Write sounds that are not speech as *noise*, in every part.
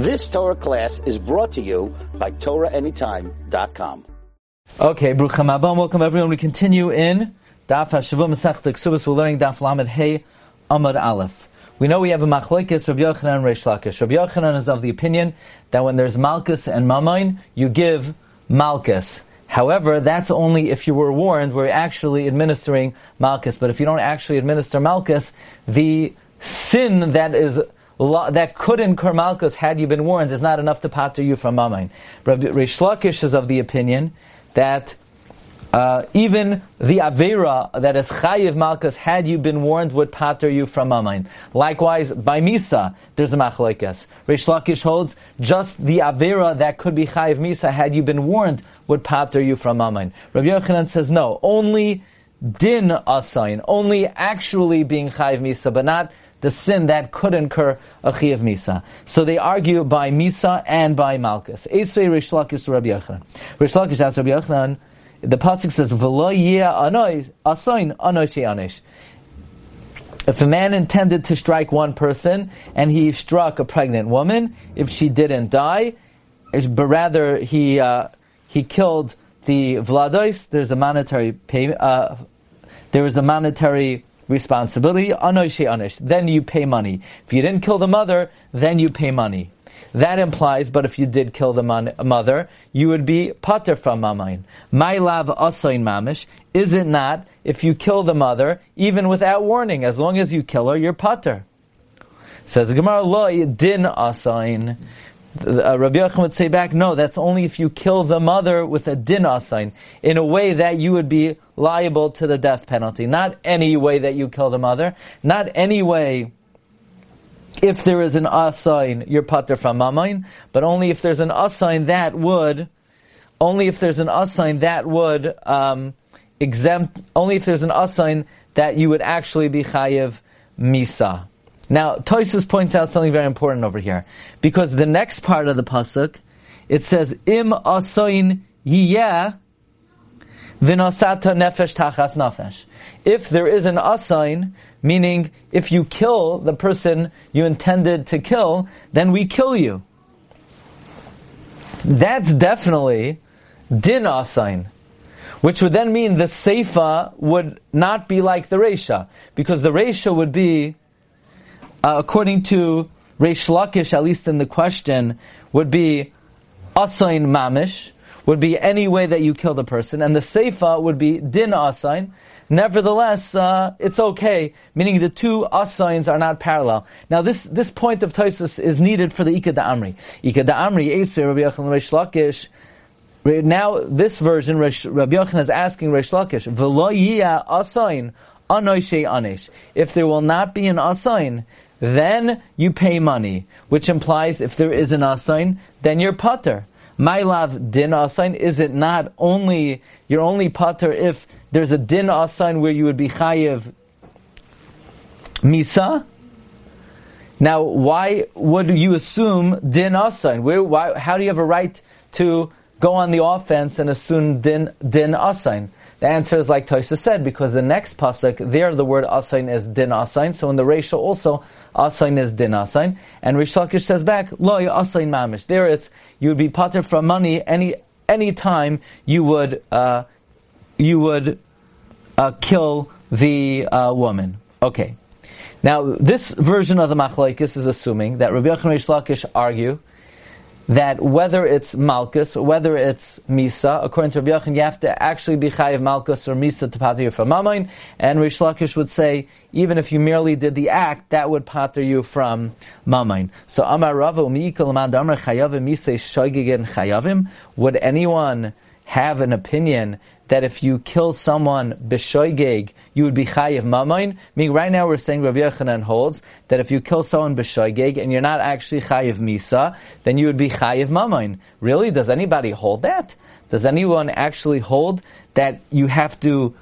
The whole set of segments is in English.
This Torah class is brought to you by TorahAnytime.com. Okay, Brucham Abam, welcome everyone. We continue in Daf HaShavua Masech Ksubas. We're learning Daf Lamed Hey Amad Aleph. We know we have a machlokes Rabbi Yochanan and Reish Lakish. Rabbi Yochanan is of the opinion that when there's malchus and mamain, you give malchus. However, that's only if you were warned. We're actually administering malchus, but if you don't actually administer malchus, the sin that is that could incur malchus had you been warned is not enough to pater you from mamain. Rabbi Reish Lakish is of the opinion that uh, even the Avera that is Chayiv Malchus, had you been warned, would pater you from Mamain. Likewise, by Misa, there's a Machlekes. Reish Lakish holds, just the Avera that could be Chayiv Misa, had you been warned, would pater you from Mamain. Rabbi Yochanan says, no, only Din Asain, only actually being Chayiv Misa, but not the sin that could incur a Chayiv Misa. So they argue by Misa and by Malchus. Esrei Lakish to Rabbi Yochanan. Reish Lakish asks Rabbi Yochanan, the pasuk says, "V'lo asoin anish." If a man intended to strike one person and he struck a pregnant woman, if she didn't die, but rather he uh, he killed the vlados, there's a monetary payment. uh, there is a monetary responsibility. Then you pay money. If you didn't kill the mother, then you pay money. That implies, but if you did kill the man, mother, you would be pater from mamain. My lav asoin mamish. Is it not if you kill the mother, even without warning, as long as you kill her, you're pater? Says Gemara loy din asain. Uh, Rabbi Yochanan would say back, no, that's only if you kill the mother with a din asain, in a way that you would be liable to the death penalty. Not any way that you kill the mother, not any way if there is an asain, you're pater from mamain, but only if there's an asain that would, only if there's an asain that would um, exempt, only if there's an asain that you would actually be chayiv misa. Now, Toisus points out something very important over here, because the next part of the pasuk, it says im asain yiyeh Vinasata nefesh tachas nefesh. If there is an asain, meaning if you kill the person you intended to kill, then we kill you. That's definitely din asain. Which would then mean the seifa would not be like the resha, because the resha would be, uh, according to Reish Lakish, at least in the question, would be asain mamish, would be any way that you killed a person, and the seifa would be din asain. Nevertheless, uh, it's okay, meaning the two asains are not parallel. Now, this, this point of Tosus is needed for the Ika da Amri. Ika da Amri, Eser, Rabbi Yochanan, Reish Lakish. Now, this version, Rabbi Yochanan is asking Reish Lakish, V'lo yiyah asain, anoishe anish. If there will not be an asain, then you pay money, which implies if there is an asain, then you're putter. My love din asain, is it not only, you're only pater if there's a din asain where you would be chayiv misa? Now, why would you assume din asain? Where, why, how do you have a right to go on the offense and assume din, din asain? The answer is like Toisa said, because the next pasuk, there the word asain is din asain, so in the ratio also, asain is din asain, and Reish Lakish says back, loy asain mamish. There it's, you would be pater from money any, any time you would, uh, you would, uh, kill the, uh, woman. Okay. Now, this version of the machlaikis is assuming that Rabbi Yochanan Reish Lakish argue that whether it's Malkus whether it's Misa, according to Rabbi Yochanan, you have to actually be Chayiv Malkus or Misa to pater you from Mamain, and Reish Lakish would say, even if you merely did the act, that would pater you from Mamain. So Amar Rava Umikal Amar Chayavim Misa Shoigigen Chayavim, would anyone have an opinion that if you kill someone b'shoigeg, you would be chayiv mamain. Meaning, right now we're saying Rabbi Yochanan holds that if you kill someone b'shoigeg and you're not actually chayiv misa, then you would be chayiv mamain. Really? Does anybody hold that? Does anyone actually hold that you have to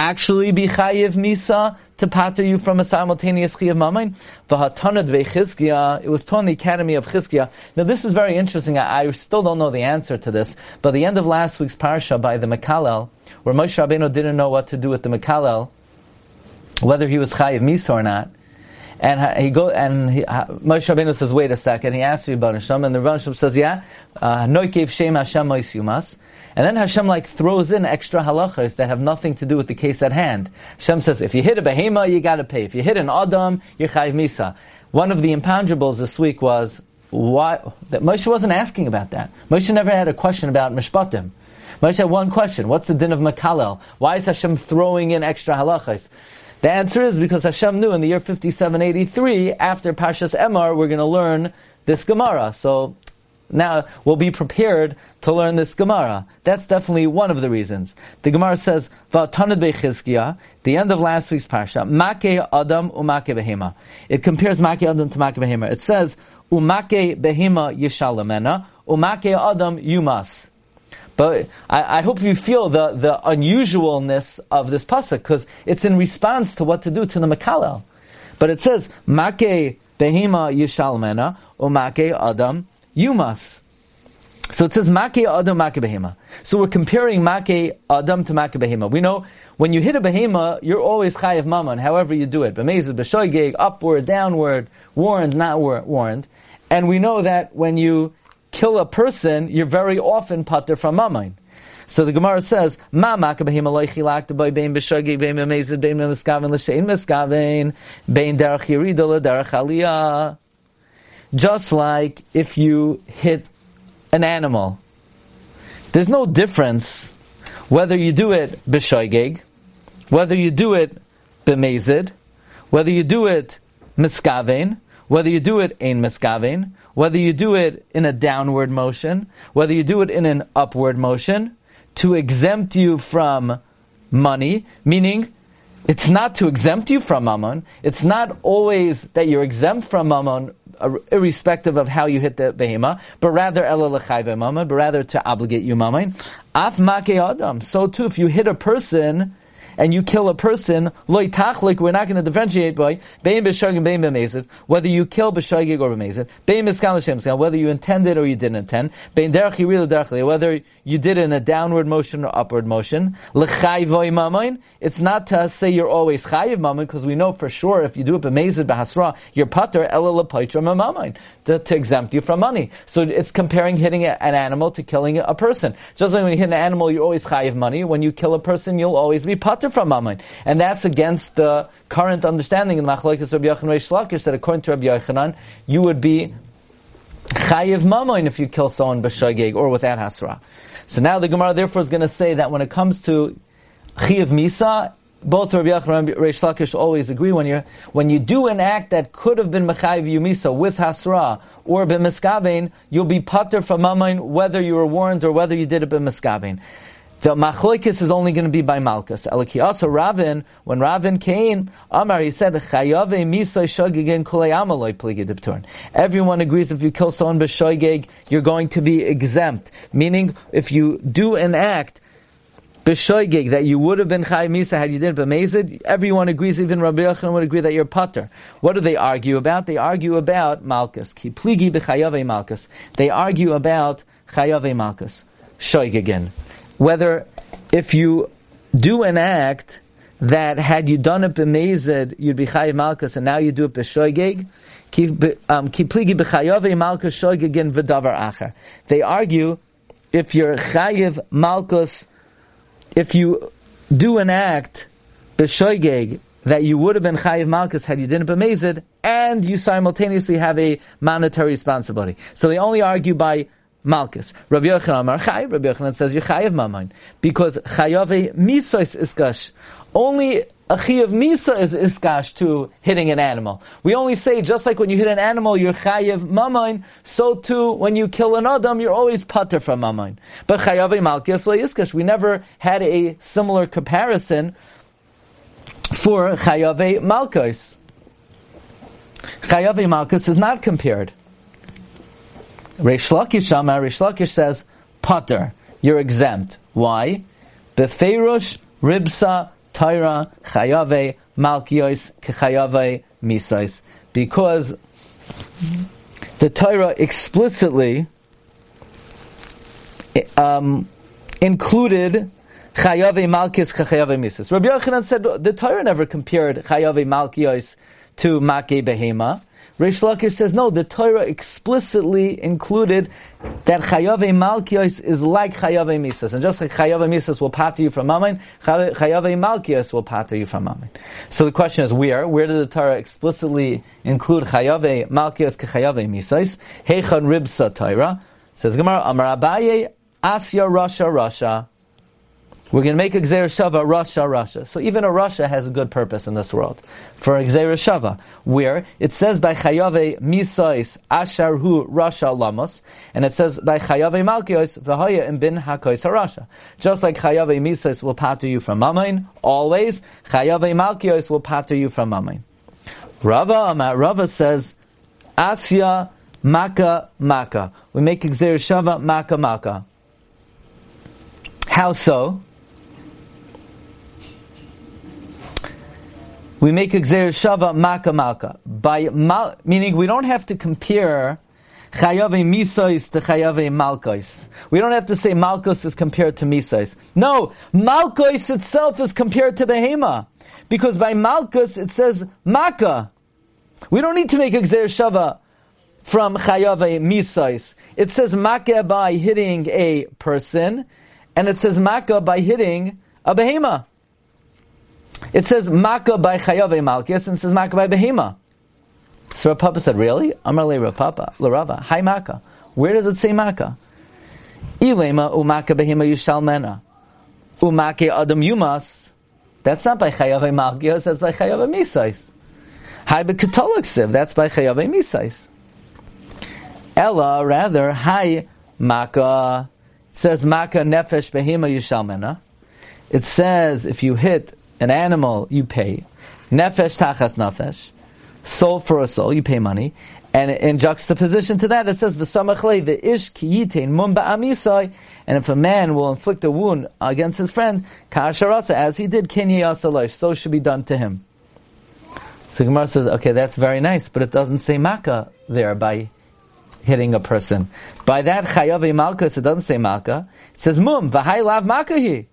actually be chayiv misa to pater you from a simultaneous chayiv mamain. V'hatanad ve'chizkia, it was taught in the Academy of Chizkia. Now this is very interesting. I, I, still don't know the answer to this, but the end of last week's parsha by the Mekalel, where Moshe Rabbeinu didn't know what to do with the Mekalel, whether he was chayiv misa or not, And he go and he, Moshe Rabbeinu says, "Wait a second. He asks Rebbeinu Hashem, and the Hashem says, "Yeah, uh, gave Shem Hashem Yumas." And then Hashem like throws in extra halachas that have nothing to do with the case at hand. Hashem says, if you hit a behema, you gotta pay. If you hit an adam, you're chayiv misa. One of the imponderables this week was why that Moshe wasn't asking about that. Moshe never had a question about mishpatim. Moshe had one question: What's the din of makalel? Why is Hashem throwing in extra halachas? The answer is because Hashem knew in the year 5783, after Pashas Emor, we're going to learn this Gemara. So now we'll be prepared to learn this Gemara. That's definitely one of the reasons. The Gemara says, V'atanad bechizkiya, the end of last week's parsha, Make Adam umake behema. It compares Make Adam to Make behema. It says, Umake behema yishalamena, umake Adam yumas. But I, I, hope you feel the, the unusualness of this pasuk because it's in response to what to do to the Makalel. But it says, Make behema yishalmena, umake Adam yumas. So it says Make Adam Make Behema. So we're comparing Make Adam to Make Behema. We know when you hit a behema, you're always chayiv mammon, however you do it. B'mezid, b'shoigeg, upward, downward, warned, not warned. And we know that when you kill a person, you're very often pater from mammon. So the Gemara says, "Ma makabehim aloichilak the bein b'shagi bein b'mezid bein b'miskaven l'shein miskaven bein derech yirida derech aliyah." Just like if you hit an animal, there's no difference whether you do it b'shoigeg, whether you do it b'mezid, whether you do it miskaven, whether you do it in miskaven, whether you do it in a downward motion, whether you do it in an upward motion, to exempt you from money, meaning it's not to exempt you from mammon. It's not always that you're exempt from mammon, uh, irrespective of how you hit the behema, but rather mammon, but rather to obligate you mammon. Af make adam. So too, if you hit a person and you kill a person, loy tachlik, we're not going to differentiate by bein b'shagim, bein b'mezid, whether you kill b'shagig or b'mezid, bein miskal l'shem whether you intended or you didn't intend, bein derech yiril derech whether you did it in a downward motion or upward motion, l'chayvoy mamayin, it's not to say you're always chayiv mamayin, because we know for sure if you do it b'mezid b'hasra, you're pater ela l'paitra mamayin, to, to exempt you from money. So it's comparing hitting an animal to killing a person. Just like when you hit an animal, you're always chayiv money. When you kill a person, you'll always be pater from Mammon. And that's against the current understanding in Machlokes Rabbi Yochanan Reish Lakish that according to Rabbi Yochanan, you would be chayiv Mammon if you kill someone b'shageg or without hasra. So now the Gemara therefore is going to say that when it comes to chayiv misa, both Rabbi Yochanan and Reish Lakish always agree when you when you do an act that could have been mechayiv yumisa with hasra or b'miskavein, you'll be pater from mammon whether you were warned or whether you did it b'miskavein. The machloikis is only going to be by Malkus. Also Ravin, when Ravin came, Amar, he said, Everyone agrees if you kill someone b'shoigeg, you're going to be exempt. Meaning, if you do an act, b'shoigeg, that you would have been chay misa had you did b'mezid, everyone agrees, even Rabbi Yochanan would agree that you're putter. What do they argue about? They argue about Malkus. Ki pligi b'chayave Malkus. They argue about chayave Malkus. Shoigegin whether if you do an act that had you done it b'mezid, you'd be chayiv malchus, and now you do it b'shoigeg, ki um, malchus shoigegin v'davar acher. They argue, if you're chayiv malchus, if you do an act b'shoigeg, that you would have been chayiv malchus had you done it b'mezid, and you simultaneously have a monetary responsibility. So they only argue by Malchus. Rabbi Yochanan Amar Chay, Rabbi Yochanan says you chayiv mamain. Because chayave misois iskash. Only a chayiv misa is iskash to hitting an animal. We only say, just like when you hit an animal, you're chayiv mamain, so too, when you kill an adam, you're always pater from mamain. But chayave malchus iskash. We never had a similar comparison for chayave malchus. Chayave malchus is not compared. Reish Lakish Reish Lakish says, Potter, you're exempt. Why? Befeirush ribsa taira chayave malkios kechayave misais. Because the Torah explicitly um, included chayave malkios kechayave misais. Rabbi Yochanan said the Torah never compared chayave malkios to Make Behema. Reish Lakish says, no, the Torah explicitly included that Chayave Malkios is like Chayave Misas. And just like Chayave Misas will pater you from Mammon, Chayave Malkios will pater you from Mammon. So the question is, where? Where did the Torah explicitly include Chayave Malkios ke Chayave Misas? Heichan Ribsa Torah. Says Gemara, Amar Abaye, Asya Rasha Rasha. We're going to make a Gzeir Shava Rasha Rasha. So even a Rasha has a good purpose in this world. For a Gzeir Shava, where it says by Chayave Misais Ashar Hu Rasha Lamos, and it says by Chayave Malkios V'haya im bin HaKois HaRasha. Just like Chayave Misais will pater you from Mamain, always, Chayave Malkios will pater you from Mamain. Rava, Rava says, Asya Maka Maka. We make Gzeir Shava Maka Maka. How so? We make a gzer shava maka maka. By meaning we don't have to compare chayave misois to chayave malkois. We don't have to say malkos is compared to misois. No, malkois itself is compared to behema. Because by malkos it says maka. We don't need to make a gzer shava from chayave misois. It says maka by hitting a person, and it says maka by hitting a behema. It says Maka by Chayave Malkias and it says Maka by Behema. So Papa said, really? Amar le Rapapa, Larava, Hi Maka. Where does it say Maka? Ilema umaka behema yushalmena. Umake adam yumas. That's not by Chayave Malkias, that's by Chayave Misais. Hi bekatoliksiv, that's by Chayave Misais. Ella, rather, Hi Maka. It says Maka nefesh behema yushalmena. It says if you hit an animal, you pay. Nefesh tachas nefesh. Soul for a soul, you pay money. And in juxtaposition to that, it says, "V'samachle ve'ish kiyitain mum ba'amisai." And if a man will inflict a wound against his friend, kasharasa, as he did, kinyasalosh, so should be done to him. So Gemara says, okay, that's very nice, but it doesn't say maka there by hitting a person. By that chayav malkas, it doesn't say maka. It says mum v'hai lav makahi.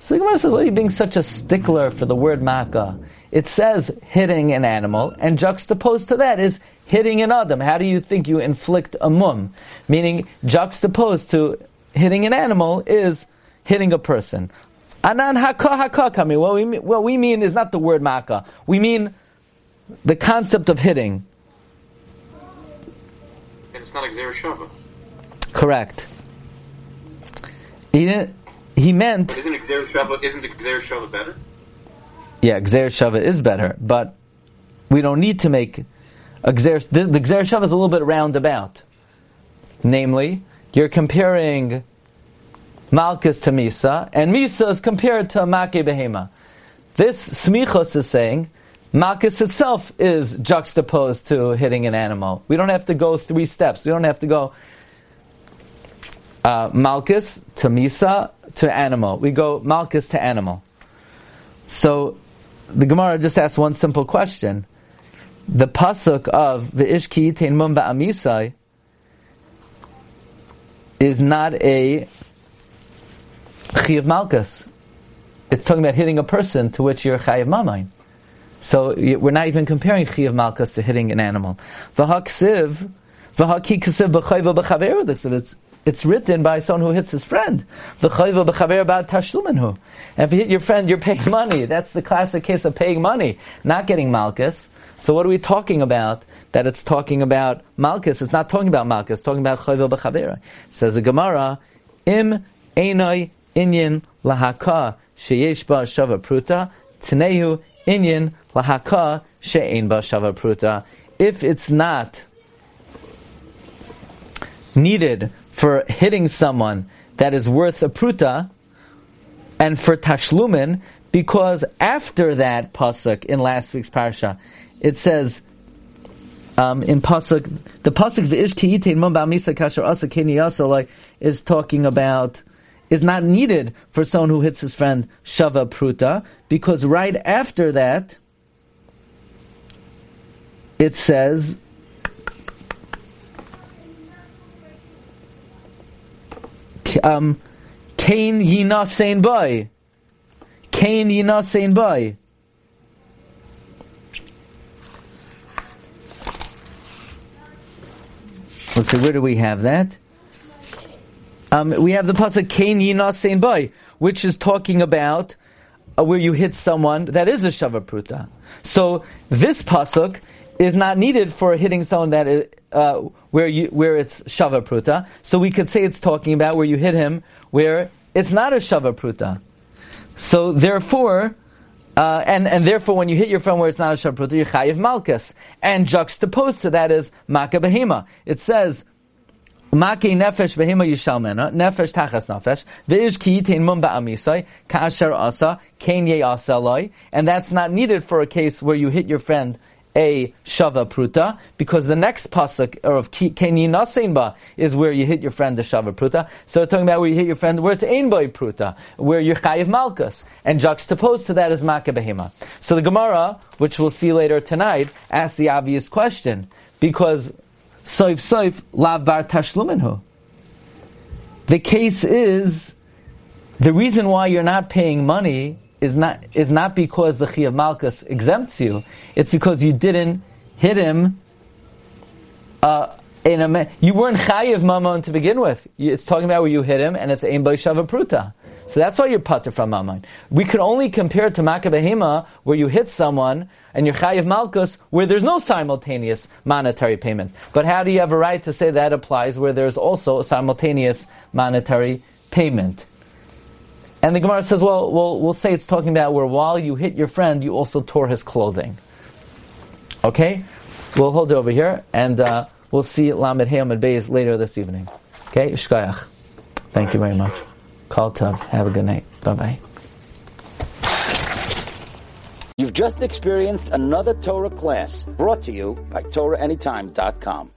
So the Gemara says, why are you being such a stickler for the word makkah? It says hitting an animal, and juxtaposed to that is hitting an adam. How do you think you inflict a mum? Meaning, juxtaposed to hitting an animal is hitting a person. Anan haka haka kami. What we mean, what we mean is not the word makkah. We mean the concept of hitting. And it's not a Shava. Correct. He didn't, he meant. Isn't Gzeir Shava, isn't the Gzeir Shava better? Yeah, Gzeir Shava is better, but we don't need to make a Gzeir. The, the Gzeir Shava is a little bit roundabout. Namely, you're comparing Malchus to Misa, and Misa is compared to Make Behema. This Smichos is saying Malchus itself is juxtaposed to hitting an animal. We don't have to go three steps. We don't have to go uh, Malchus to Misa to animal. We go Malchus to animal. So the Gemara just asks one simple question. The pasuk of the Ishki Yitain Mum Amisai is not a Chiyav Malchus. It's talking about hitting a person to which you're Chayav Mamain. So we're not even comparing Chiyav Malchus to hitting an animal. V'haksiv, v'haki kasiv b'chayva b'chaver. It's it's written by someone who hits his friend. The b'chaver. And if you hit your friend, you're paying *laughs* money. That's the classic case of paying money, not getting malchus. So what are we talking about? That it's talking about malchus. It's not talking about malchus. It's talking about chayva b'chaver. Says the Gemara, im enoi inyan lahaka sheyesh ba shava pruta tnehu inyan lahaka she'ein ba shava pruta. If it's not needed for hitting someone that is worth a pruta, and for tashlumin, because after that pasuk in last week's parsha, it says um, in pasuk the pasuk the ish kiyitin mum misa kasher asa keni is talking about is not needed for someone who hits his friend shava pruta because right after that it says um, Cain Yinasein Bay. Cain Yinasein Bay. Let's see, where do we have that? Um, we have the pasuk Cain Yinasein Bay, which is talking about uh, where you hit someone that is a Shavapruta. So this pasuk is not needed for hitting someone that is, uh, where you where it's Shava Pruta. So we could say it's talking about where you hit him where it's not a Shava Pruta. So therefore, uh, and, and therefore, when you hit your friend where it's not a shabruta, you're chayiv malchus. And juxtaposed to that is maka behema. It says, Maki nefesh behema yishalmena, nefesh tachas nefesh, ve'ish ki yitain mum ba'amisai, ka'asher asa, kain ye asaloi, and that's not needed for a case where you hit your friend a shava pruta, because the next pasuk or of kenyi naseinba is where you hit your friend a shava pruta. So talking about where you hit your friend where it's einboy pruta, where you're chayiv malchus, and juxtaposed to that is maka behema. So the Gemara, which we'll see later tonight, asks the obvious question because soif soif lav bar tashluminhu. The case is the reason why you're not paying money is not is not because the Chiyav Malkus exempts you. It's because you didn't hit him. Uh, in a, you weren't chayiv mamon to begin with. It's talking about where you hit him, and it's ein shava pruta. So that's why you're putter from mamon. We could only compare it to makabehema, where you hit someone, and you're chayiv malkus, where there's no simultaneous monetary payment. But how do you have a right to say that applies where there's also a simultaneous monetary payment? And the Gemara says, well, well, we'll say it's talking about where while you hit your friend, you also tore his clothing. Okay? We'll hold it over here, and uh, we'll see Lamed Hayom Beis later this evening. Okay? Shkayach. Thank you very much. Call Tub. Have a good night. Bye bye. You've just experienced another Torah class brought to you by TorahAnytime.com.